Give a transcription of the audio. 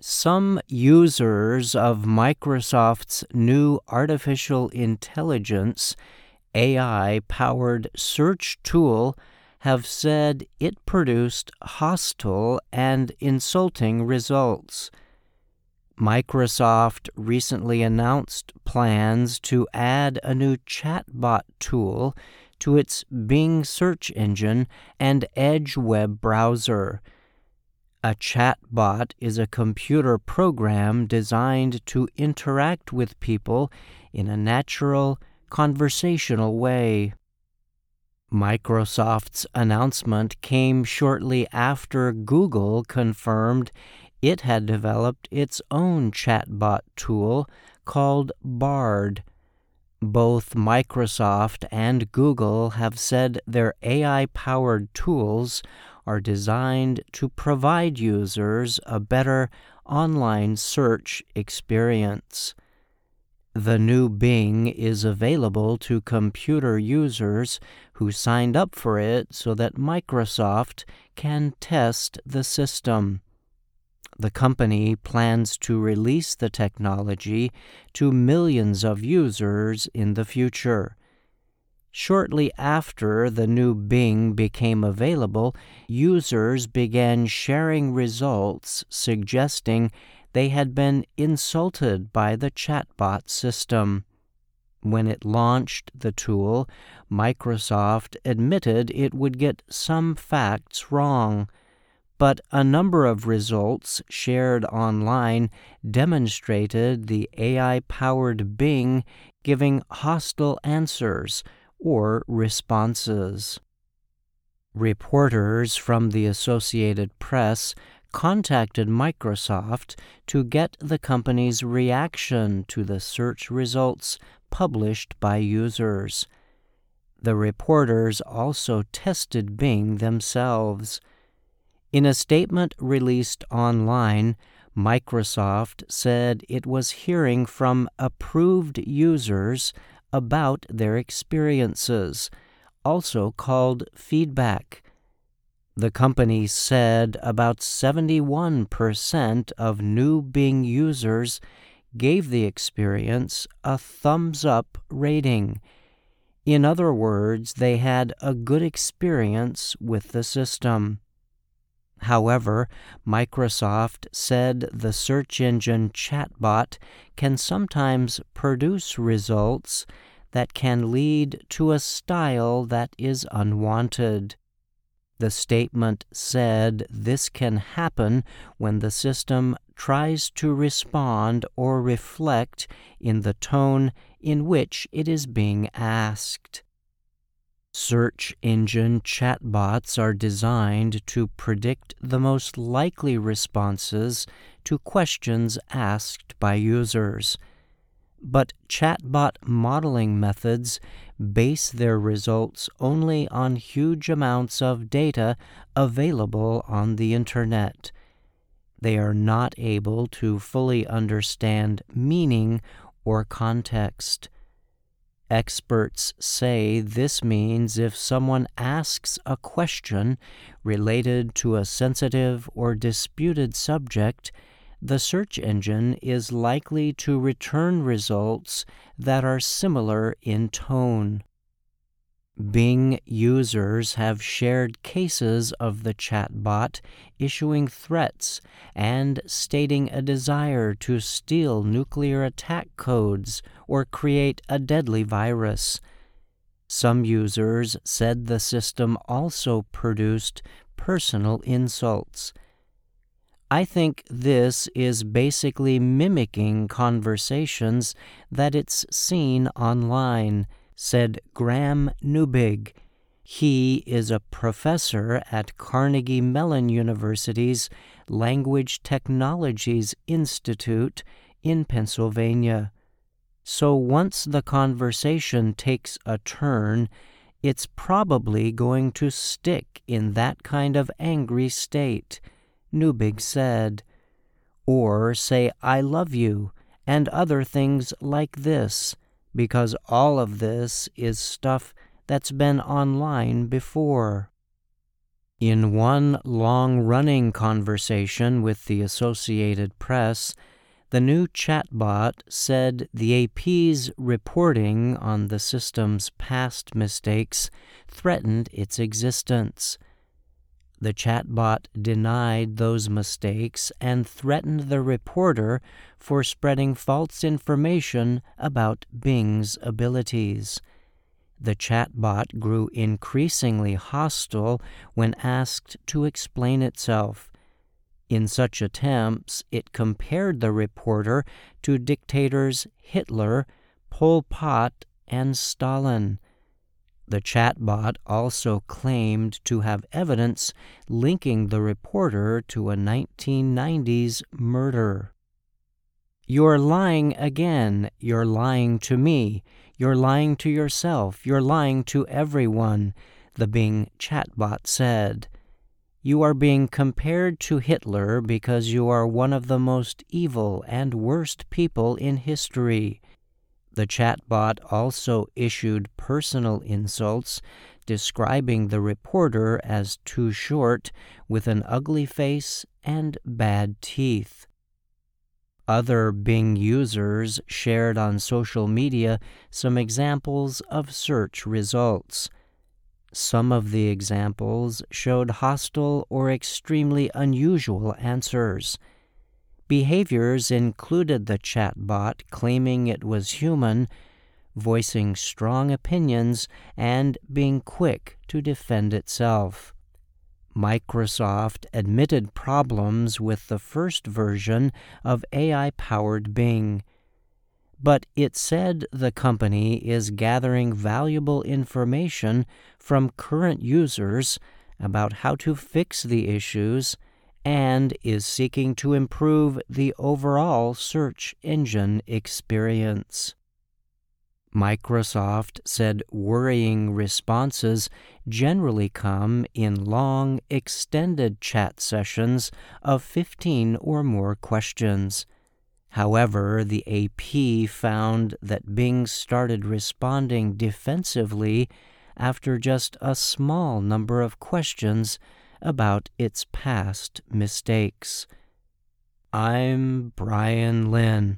Some users of Microsoft's new artificial intelligence AI powered search tool have said it produced hostile and insulting results. Microsoft recently announced plans to add a new chatbot tool to its Bing search engine and Edge web browser. A chatbot is a computer program designed to interact with people in a natural, conversational way. Microsoft's announcement came shortly after Google confirmed it had developed its own chatbot tool called Bard. Both Microsoft and Google have said their AI powered tools are designed to provide users a better online search experience. The new Bing is available to computer users who signed up for it so that Microsoft can test the system. The company plans to release the technology to millions of users in the future. Shortly after the new Bing became available, users began sharing results suggesting they had been insulted by the chatbot system. When it launched the tool, Microsoft admitted it would get some facts wrong, but a number of results shared online demonstrated the AI powered Bing giving hostile answers or responses. Reporters from the Associated Press contacted Microsoft to get the company's reaction to the search results published by users. The reporters also tested Bing themselves. In a statement released online, Microsoft said it was hearing from approved users about their experiences, also called feedback the company said about 71% of new Bing users gave the experience a thumbs up rating. In other words, they had a good experience with the system. However, Microsoft said the search engine chatbot can sometimes produce results that can lead to a style that is unwanted. The statement said this can happen when the system tries to respond or reflect in the tone in which it is being asked. Search engine chatbots are designed to predict the most likely responses to questions asked by users but chatbot modeling methods base their results only on huge amounts of data available on the Internet. They are not able to fully understand meaning or context. Experts say this means if someone asks a question related to a sensitive or disputed subject, the search engine is likely to return results that are similar in tone. Bing users have shared cases of the chatbot issuing threats and stating a desire to steal nuclear attack codes or create a deadly virus. Some users said the system also produced personal insults I think this is basically mimicking conversations that it's seen online, said Graham Neubig. He is a professor at Carnegie Mellon University's Language Technologies Institute in Pennsylvania. So once the conversation takes a turn, it's probably going to stick in that kind of angry state. Neubig said, or say, I love you, and other things like this, because all of this is stuff that's been online before. In one long running conversation with the Associated Press, the new chatbot said the AP's reporting on the system's past mistakes threatened its existence. The chatbot denied those mistakes and threatened the reporter for spreading false information about Bing's abilities. The chatbot grew increasingly hostile when asked to explain itself. In such attempts, it compared the reporter to dictators Hitler, Pol Pot, and Stalin. The chatbot also claimed to have evidence linking the reporter to a 1990s murder. You're lying again. You're lying to me. You're lying to yourself. You're lying to everyone, the Bing chatbot said. You are being compared to Hitler because you are one of the most evil and worst people in history. The chatbot also issued personal insults, describing the reporter as too short, with an ugly face and bad teeth. Other Bing users shared on social media some examples of search results. Some of the examples showed hostile or extremely unusual answers. Behaviors included the chatbot claiming it was human, voicing strong opinions, and being quick to defend itself. Microsoft admitted problems with the first version of AI powered Bing. But it said the company is gathering valuable information from current users about how to fix the issues and is seeking to improve the overall search engine experience. Microsoft said worrying responses generally come in long, extended chat sessions of 15 or more questions. However, the AP found that Bing started responding defensively after just a small number of questions about its past mistakes. I'm Bryan Lynn.